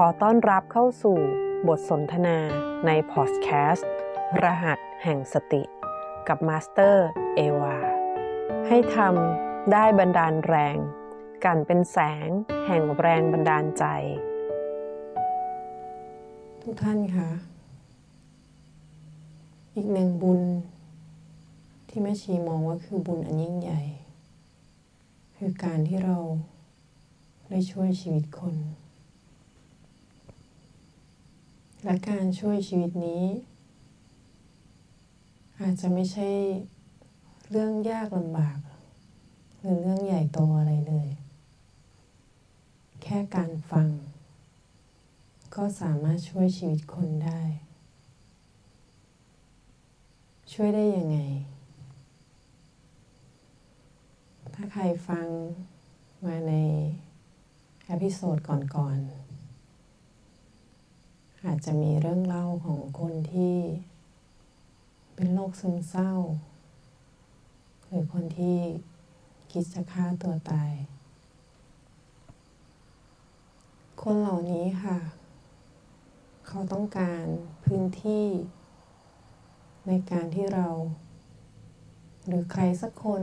ขอต้อนรับเข้าสู่บทสนทนาในพอดแคสต์ รหัสแห่งสติ กับมาสเตอร์เอวา ให้ทำได้บันดาลแรง กันเป็นแสงแห่งแรงบันดาลใจ ทุกท่านคะอีกหนึ่งบุญ ที่แม่ชีมองว่าคือบุญอันยิ่งใหญ่ คือการที่เราได้ช่วยชีวิตคน และการช่วยชีวิตนี้ อาจจะไม่ใช่เรื่องยากลำบาก หรือเรื่องใหญ่โตอะไรเลย แค่การฟัง ก็สามารถช่วยชีวิตคนได้ ช่วยได้ยังไง ถ้าใครฟังมาใน อพิโซดก่อนๆ อาจจะมีเรื่องเล่าของคนที่ เป็นโรคซึมเศร้า หรือคนที่คิดจะฆ่าตัวตาย คนเหล่านี้ค่ะ เขาต้องการพื้นที่ ในการที่เรา หรือใครสักคน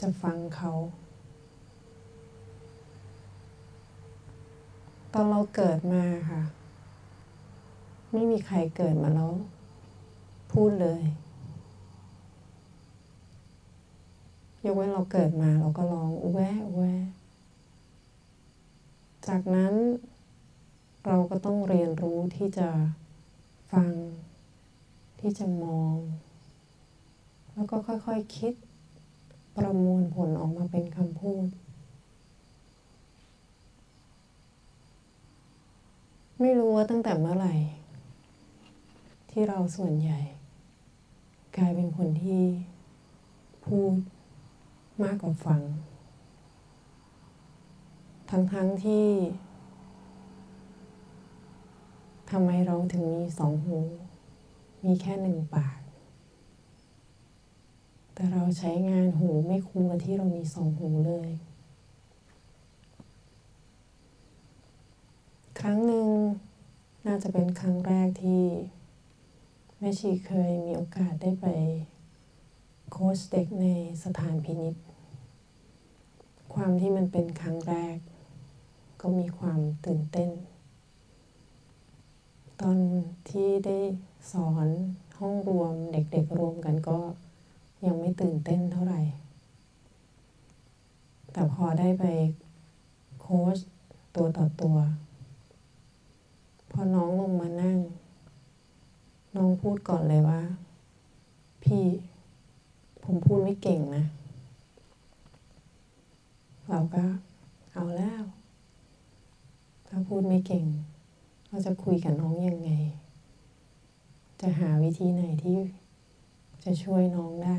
จะฟังเขา อนเราเกิดมาค่ะ ไม่มีใครเกิดมาแล้ว พูดเลย ยกเว้นเราเกิดมาเราก็ร้องแวะแวะจากนั้นเราก็ต้องเรียนรู้ที่จะฟัง ที่จะมอง แล้วก็ค่อยๆคคิดประมวลผลออกมาเป็นคำพูด ไม่รู้ว่าตั้งแต่เมื่อไหร่ ที่เราส่วนใหญ่ กลายเป็นคนที่พูดมากกว่าฟัง ทั้งๆทที่ทำไมเราถึงมีสองหู มีแค่หนึ่งปาก แต่เราใช้งานหูไม่คุ้มกับที่เรามีสองหูเลย ครั้งหนึ่งน่าจะเป็นครั้งแรกที่แม่ชีเคยมีโอกาสได้ไปโค้ชเด็กในสถานพินิษความที่มันเป็นครั้งแรก ก็มีความตื่นเต้น ตอนที่ได้สอนห้องรวมเด็กๆรวมกันก็ยังไม่ตื่นเต้นเท่าไหร่ แต่พอได้ไปโค้ชตัวต่อตัวพ อน้องลงมานั่ง น้องพูดก่อนเลยว่า พี่ ผมพูดไม่เก่งนะ เราก็ เอาแล้ว ถ้าพูดไม่เก่ง เราจะคุยกับน้องยังไง จะหาวิธีไหนที่ จะช่วยน้องได้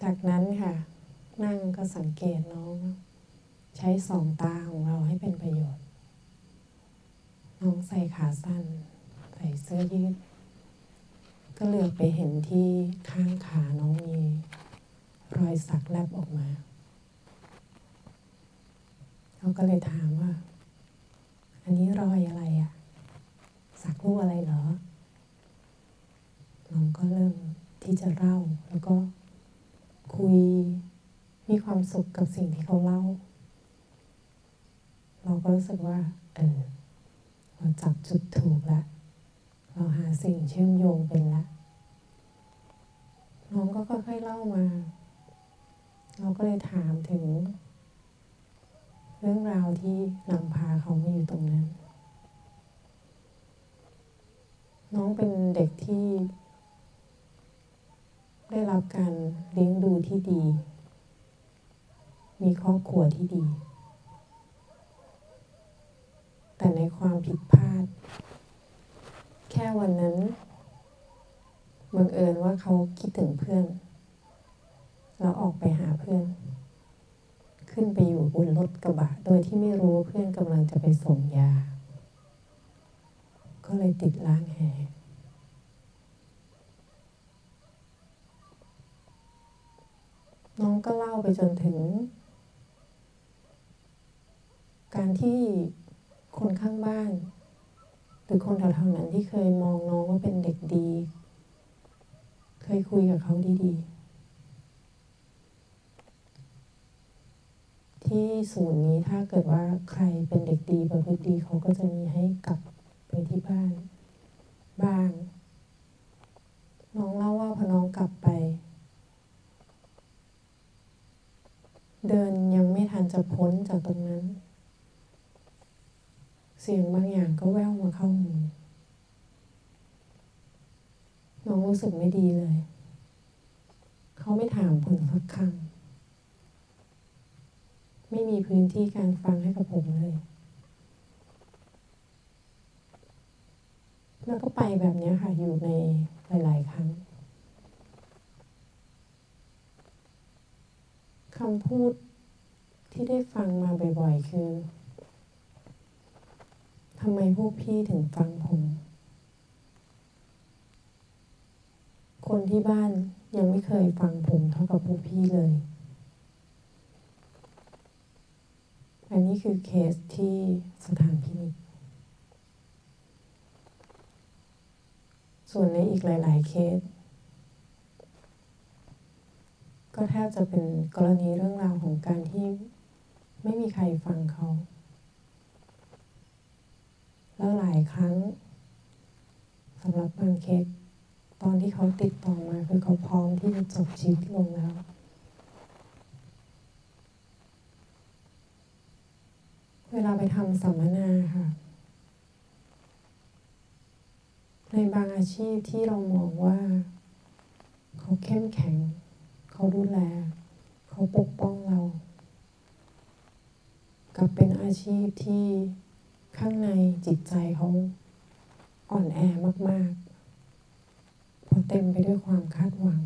จากนั้นค่ะ นั่งก็สังเกตน้องใช้สองตาของเราให้เป็นประโยชน์ น้องใส่ขาสั้น ใส่เสื้อยืด ก็เหลือไปเห็นที่ข้างขาน้องมีรอยสักแลบออกมาเขาก็เลยถามว่า อันนี้รอยอะไรอะสักรูปอะไรเหรอ น้องก็เริ่มที่จะเล่าแล้วก็คุยมีความสุขกับสิ่งที่เขาเล่า เราก็รู้สึกว่า เออ เราจับจุดถูกแล้วเราหาสิ่งเชื่อมโยงเป็นแล้วน้องก็ค่อยๆเล่ามา เราก็เลยถามถึง เรื่องราวที่นำพาเขามาอยู่ตรงนั้น น้องเป็นเด็กที่ ได้รับการเลี้ยงดูที่ดี มีครอบครัวที่ดี แต่ในความผิดพลาด แค่วันนั้นบังเอิญว่าเขาคิดถึงเพื่อน แล้วออกไปหาเพื่อน ขึ้นไปอยู่บนรถกระบะ โดยที่ไม่รู้เพื่อนกำลังจะไปส่งยา ก็เลยติดล้างแหน้องก็เล่าไปจนถึง การที่ คนข้างบ้าน หรือคนแถวๆนั้นที่เคยมองน้องว่าเป็นเด็กดี เคยคุยกับเขาดีๆ ที่ศูนย์นี้ถ้าเกิดว่าใครเป็นเด็กดีประพฤติดีเขาก็จะมีให้กลับไปที่บ้านบ้างน้องเล่าว่าพอน้องกลับไป เดินยังไม่ทันจะพ้นจากตรงนั้น เสียงบางอย่างก็แว่วมาเข้าหูน้องรู้สึกไม่ดีเลย เขาไม่ถามผลสักคำไม่มีพื้นที่การฟังให้กับผมเลย แล้วก็ไปแบบนี้ค่ะ อยู่ในหลาย ๆ ครั้งคำพูดที่ได้ฟังมาบ่อย ๆ คือ ทำไมพวกพี่ถึงฟังผม คนที่บ้านยังไม่เคยฟังผมเท่ากับพวกพี่เลย อันนี้คือเคสที่สถานพินิจส่วนในอีกหลาย ๆ เคส ก็แทบจะเป็นกรณีเรื่องราวของการที่ไม่มีใครฟังเขา แล้วหลายครั้งสำหรับบางเคสตอนที่เขาติดต่อมาคือเขาพร้อมที่จะจบชีวิตลงแล้วเวลาไปทำสัมมนาค่ะ ในบางอาชีพที่เรามองว่า เขาเข้มแข็ง เขาดูแล เขาปกป้องเรา กับเป็นอาชีพที่ ข้างในจิตใจเขาอ่อนแอมากๆเพราะเต็มไปด้วยความคาดหวัง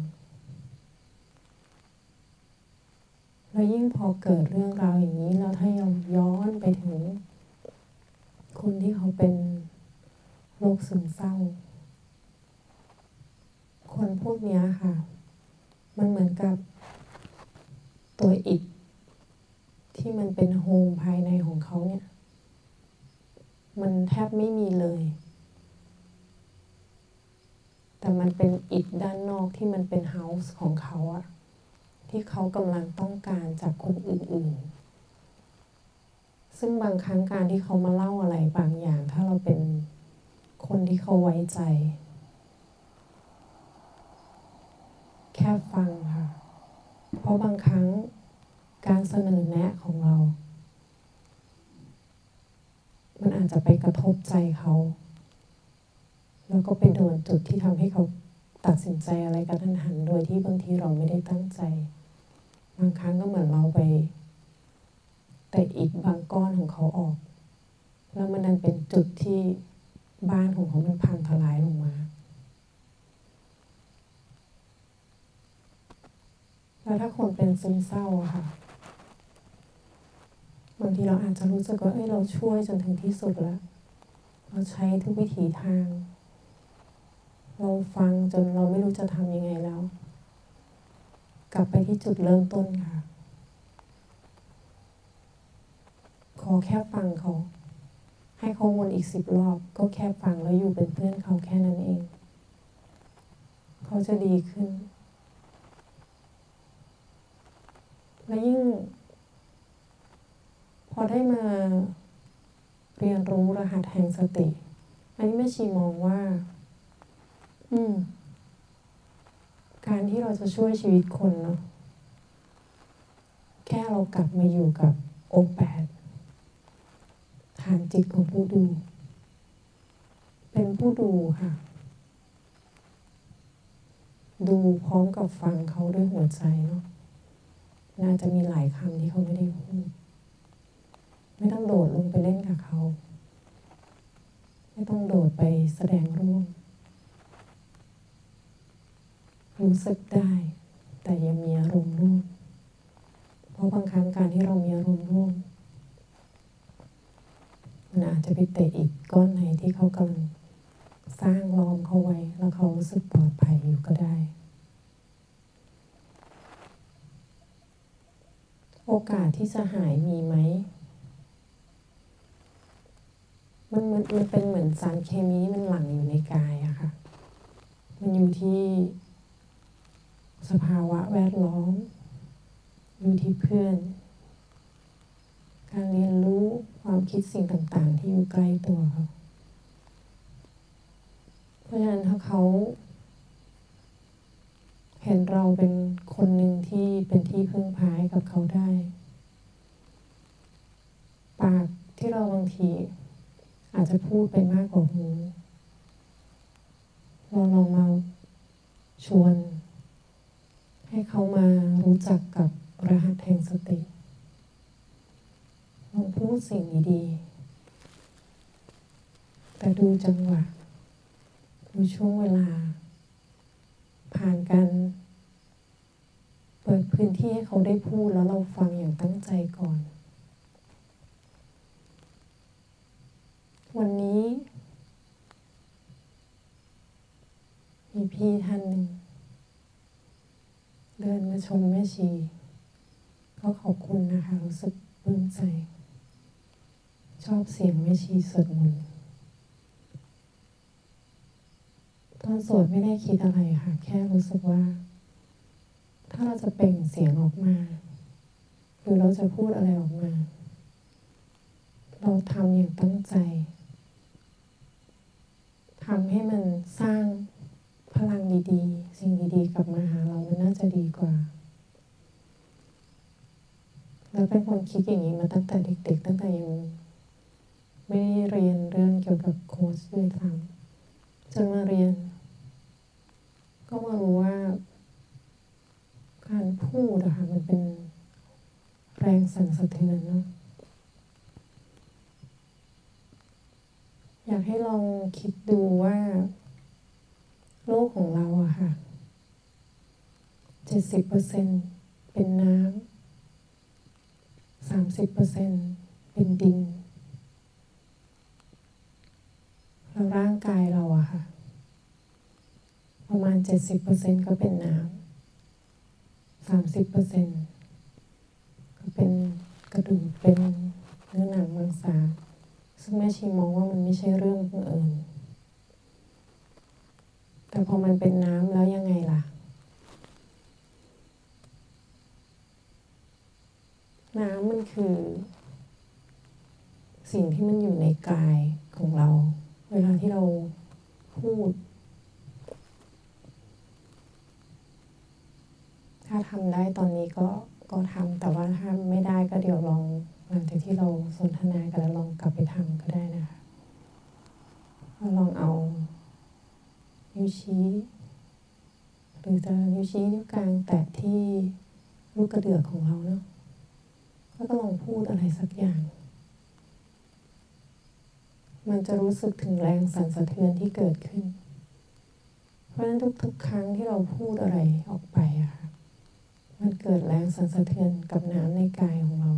แล้วยิ่งพอเกิดเรื่องราวอย่างนี้ แล้วถ้าเราย้อนไปถึง คนที่เขาเป็นโรคซึมเศร้า คนพวกนี้ค่ะ มันเหมือนกับตัวอิฐที่มันเป็นโฮมภายในของเขาเนี่ย มันแทบไม่มีเลย แต่มันเป็นอิฐด้านนอกที่มันเป็นเฮาส์ของเขาอะที่เขากำลังต้องการจากคนอื่น ๆ ซึ่งบางครั้งการที่เขามาเล่าอะไรบางอย่าง ถ้าเราเป็นคนที่เขาไว้ใจ แค่ฟังค่ะ เพราะบางครั้งการเสนอแนะของเรา มันอาจจะไปกระทบใจเขา แล้วก็ไปโดนจุดที่ทำให้เขาตัดสินใจอะไรกระทันหัน โดยที่บางทีเราไม่ได้ตั้งใจ บางครั้งก็เหมือนเราไปแต่อีกบางก้อนของเขาออก แล้วมันนั้นเป็นจุดที่บ้านของเขามันพังทลายลงมา แล้วถ้าคนเป็นซึมเศร้าค่ะ บางทีเราอาจจะรู้สึกว่าเอ้ยเราช่วยจนถึงที่สุดแล้วเราใช้ทุกวิถีทาง เราฟังจนเราไม่รู้จะทำยังไงแล้ว กลับไปที่จุดเริ่มต้นค่ะ ขอแค่ฟังเขา ให้เขาวนอีกสิบรอบ ก็แค่ฟังแล้วอยู่เป็นเพื่อนเขาแค่นั้นเอง เขาจะดีขึ้น และยิ่ง พอได้มาเรียนรู้รหัสแห่งสติ อันนี้แม่ชีมองว่า อืม การที่เราจะช่วยชีวิตคนเนาะแค่เรากลับมาอยู่กับองค์แปดฐานจิตของผู้ดู เป็นผู้ดูค่ะ ดูพร้อมกับฟังเขาด้วยหัวใจเนาะน่าจะมีหลายคำที่เขาไม่ได้พูด ไม่ต้องโดดลงไปเล่นกับเขา ไม่ต้องโดดไปแสดงร่วม รู้สึกได้ แต่อย่ามีอารมณ์ร่วม เพราะบางครั้งการที่เรามีอารมณ์ร่วมมันอาจจะไปเตะอีกก้อนไหนที่เขากำลังสร้างล้อมเขาไว้ แล้วเขารู้สึกปลอดภัยอยู่ก็ได้ โอกาสที่จะหายมีไหม มันมันเป็นเหมือนสารเคมีมันหลั่งอยู่ในกายอะค่ะ มันอยู่ที่สภาวะแวดล้อม อยู่ที่เพื่อน การเรียนรู้ความคิดสิ่งต่างๆ ที่อยู่ใกล้ตัวเขาเพราะฉะนั้นถ้าเขาเห็นเราเป็นคนหนึ่งที่เป็นที่พึ่งพายกับเขาได้ ปากที่เราบางที อาจจะพูดไปมากกว่าหูเราลองมาชวน ให้เขามารู้จักกับรหัสแห่งสติลองพูดสิ่งดีๆ แต่ดูจังหวะ ดูช่วงเวลา ผ่านกัน เปิดพื้นที่ให้เขาได้พูดแล้วเราฟังอย่างตั้งใจก่อน วันนี้ มีพี่ท่านหนึ่ง เดินมาชมแม่ชี ก็ขอบคุณนะคะ รู้สึกปลื้มใจ ชอบเสียงแม่ชีสวดมนต์ตอนสวดไม่ได้คิดอะไรค่ะ แค่รู้สึกว่า ถ้าเราจะเปล่งเสียงออกมาหรือเราจะพูดอะไรออกมา เราทำอย่างตั้งใจ ทำให้มันสร้างพลังดีๆ สิ่งดีๆ กลับมาหาเรามันน่าจะดีกว่า แล้วเป็นคนคิดอย่างนี้มาตั้งแต่เด็ก ๆ ตั้งแต่ยังไม่ได้เรียนเรื่องเกี่ยวกับโค้ชด้วยซ้ำจนมาเรียน ก็มารู้ว่า การพูดอะค่ะมันเป็นแรงสั่นสะเทือนเนาะ อยากให้ลองคิดดูว่าโลกของเราอะค่ะเจ็ดสิบเปอร์เซ็นเป็นน้ำสามสิบเปอร์เซ็นเป็นดิน แล้วร่างกายเราอะค่ะ ประมาณเจ็ดสิบเปอร์เซ็นก็เป็นน้ำสามสิบเปอร์เซ็นก็เป็นกระดูกเป็นเนื้อหนังมังสา ซึ่งแม่ชีมองว่ามันไม่ใช่เรื่องบังเอิญแต่พอมันเป็นน้ำแล้วยังไงล่ะ น้ำมันคือ สิ่งที่มันอยู่ในกายของเรา เวลาที่เราพูด ถ้าทำได้ตอนนี้ก็ก็ทำแต่ว่าถ้าไม่ได้ก็เดี๋ยวลอง หลังจากที่เราสนทนากันแล้วลองกลับไปทำก็ได้นะคะลองเอานิ้วชี้ หรือจะนิ้วชี้นิ้วกลางแตะที่ลูกกระเดือกของเราเนาะแล้วก็ลองพูดอะไรสักอย่าง มันจะรู้สึกถึงแรงสั่นสะเทือนที่เกิดขึ้น เพราะฉะนั้นทุกๆ ครั้งที่เราพูดอะไรออกไปอะค่ะ มันเกิดแรงสั่นสะเทือนกับน้ำในกายของเรา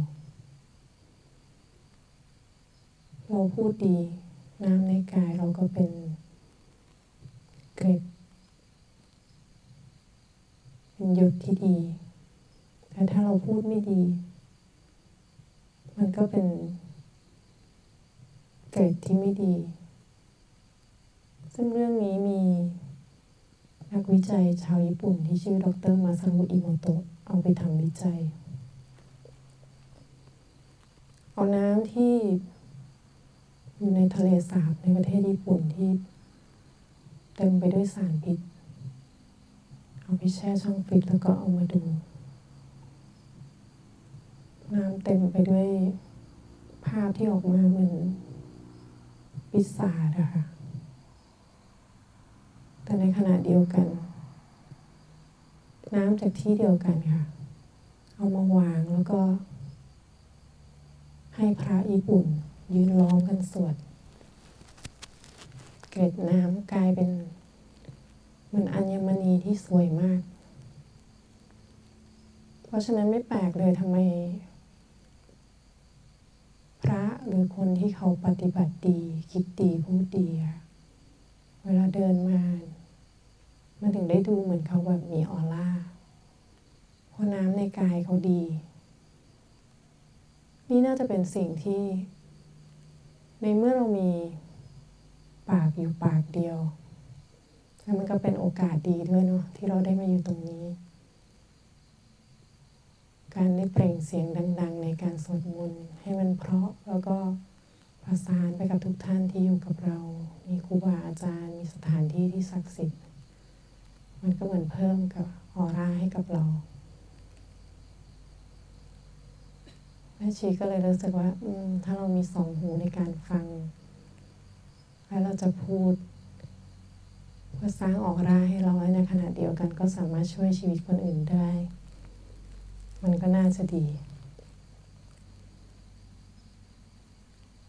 เราพูดดี น้ำในกายเราก็เป็นเกร็ดเป็นหยดที่ดี แต่ถ้าเราพูดไม่ดี มันก็เป็นเกรดที่ไม่ดี ซึ่งเรื่องนี้มีนักวิจัยชาวญี่ปุ่นที่ชื่อดรมาซารุอิโมโตะเอาไปทำวิจัย เอาน้ำที่ อยู่ในทะเลสาบในประเทศญี่ปุ่นที่ เต็มไปด้วยสารพิษ เอาไปแช่ช่องฟิตแล้วก็เอามาดู น้ำเต็มไปด้วยภาพที่ออกมาเหมือนปีศาจอะค่ะ แต่ในขณะเดียวกัน น้ำจากที่เดียวกันค่ะ เอามาวางแล้วก็ ให้พระญี่ปุ่น ยืนล้อมกันสวด เกล็ดน้ำกลายเป็นเหมือนอัญมณีที่สวยมาก เพราะฉะนั้นไม่แปลกเลยทำไม พระหรือคนที่เขาปฏิบัติดี คิดดีพูดดี เวลาเดินมา มันถึงได้ดูเหมือนเขาแบบมีออร่าเพราะน้ำในกายเขาดี นี่น่าจะเป็นสิ่งที่ ในเมื่อเรามีปากอยู่ปากเดียว แล้วมันก็เป็นโอกาสดีด้วยเนาะที่เราได้มาอยู่ตรงนี้ การได้เปล่งเสียงดัง ๆ ในการสวดมนต์ให้มันเพราะแล้วก็ประสานไปกับทุกท่านที่อยู่กับเรา มีครูบาอาจารย์ มีสถานที่ที่ศักดิ์สิทธิ์ มันก็เหมือนเพิ่มกับออร่าให้กับเรา แม่ชีก็เลยรู้สึกว่าอืถ้าเรามีสองหูในการฟัง แล้วเราจะพูดเพื่อสร้างออกร่าให้เราและในขณะเดียวกันก็สามารถช่วยชีวิตคนอื่นได้ มันก็น่าจะดี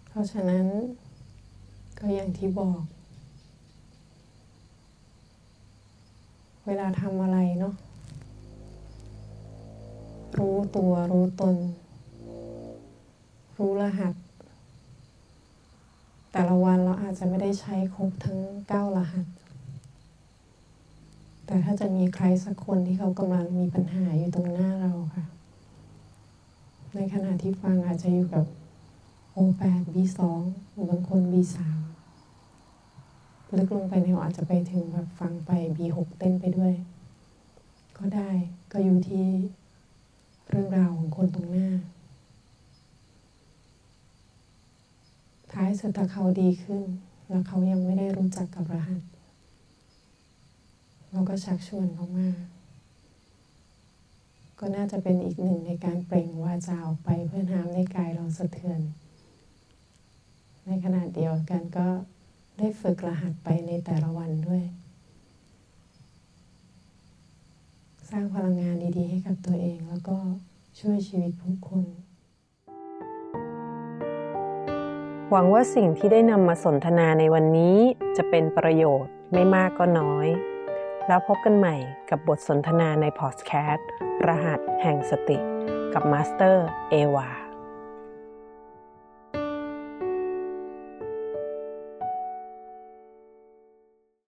เพราะฉะนั้นก็อย่างที่บอก เวลาทำอะไรเนาะรู้ตัวรู้ตน รู้รหัส แต่ละวันเราอาจจะไม่ได้ใช้ครบทั้งเก้ารหัส แต่ถ้าจะมีใครสักคนที่เขากำลังมีปัญหาอยู่ตรงหน้าเราค่ะ ในขณะที่ฟังอาจจะอยู่กับ O8 B2 หรือบางคน B3 ลึกลงไปเนี่ยอาจจะไปถึงแบบฟังไป B6 เต้นไปด้วย ก็ได้ก็อยู่ที่เรื่องราวของคนตรงหน้า ท้ายสุดถ้าเขาดีขึ้น แล้วเขายังไม่ได้รู้จักกับรหัส เราก็ชักชวนเขามาก็น่าจะเป็นอีกหนึ่งในการเปล่งวาจาออกไปเพื่อห้ามในกายเราสะเทือน ในขณะเดียวกันก็ได้ฝึกรหัสไปในแต่ละวันด้วย สร้างพลังงานดีๆให้กับตัวเองแล้วก็ช่วยชีวิตผู้คน หวังว่าสิ่งที่ได้นำมาสนทนาในวันนี้จะเป็นประโยชน์ไม่มากก็น้อย แล้วพบกันใหม่กับบทสนทนาในพอดแคสต์รหัสแห่งสติ กับมาสเตอร์เอวา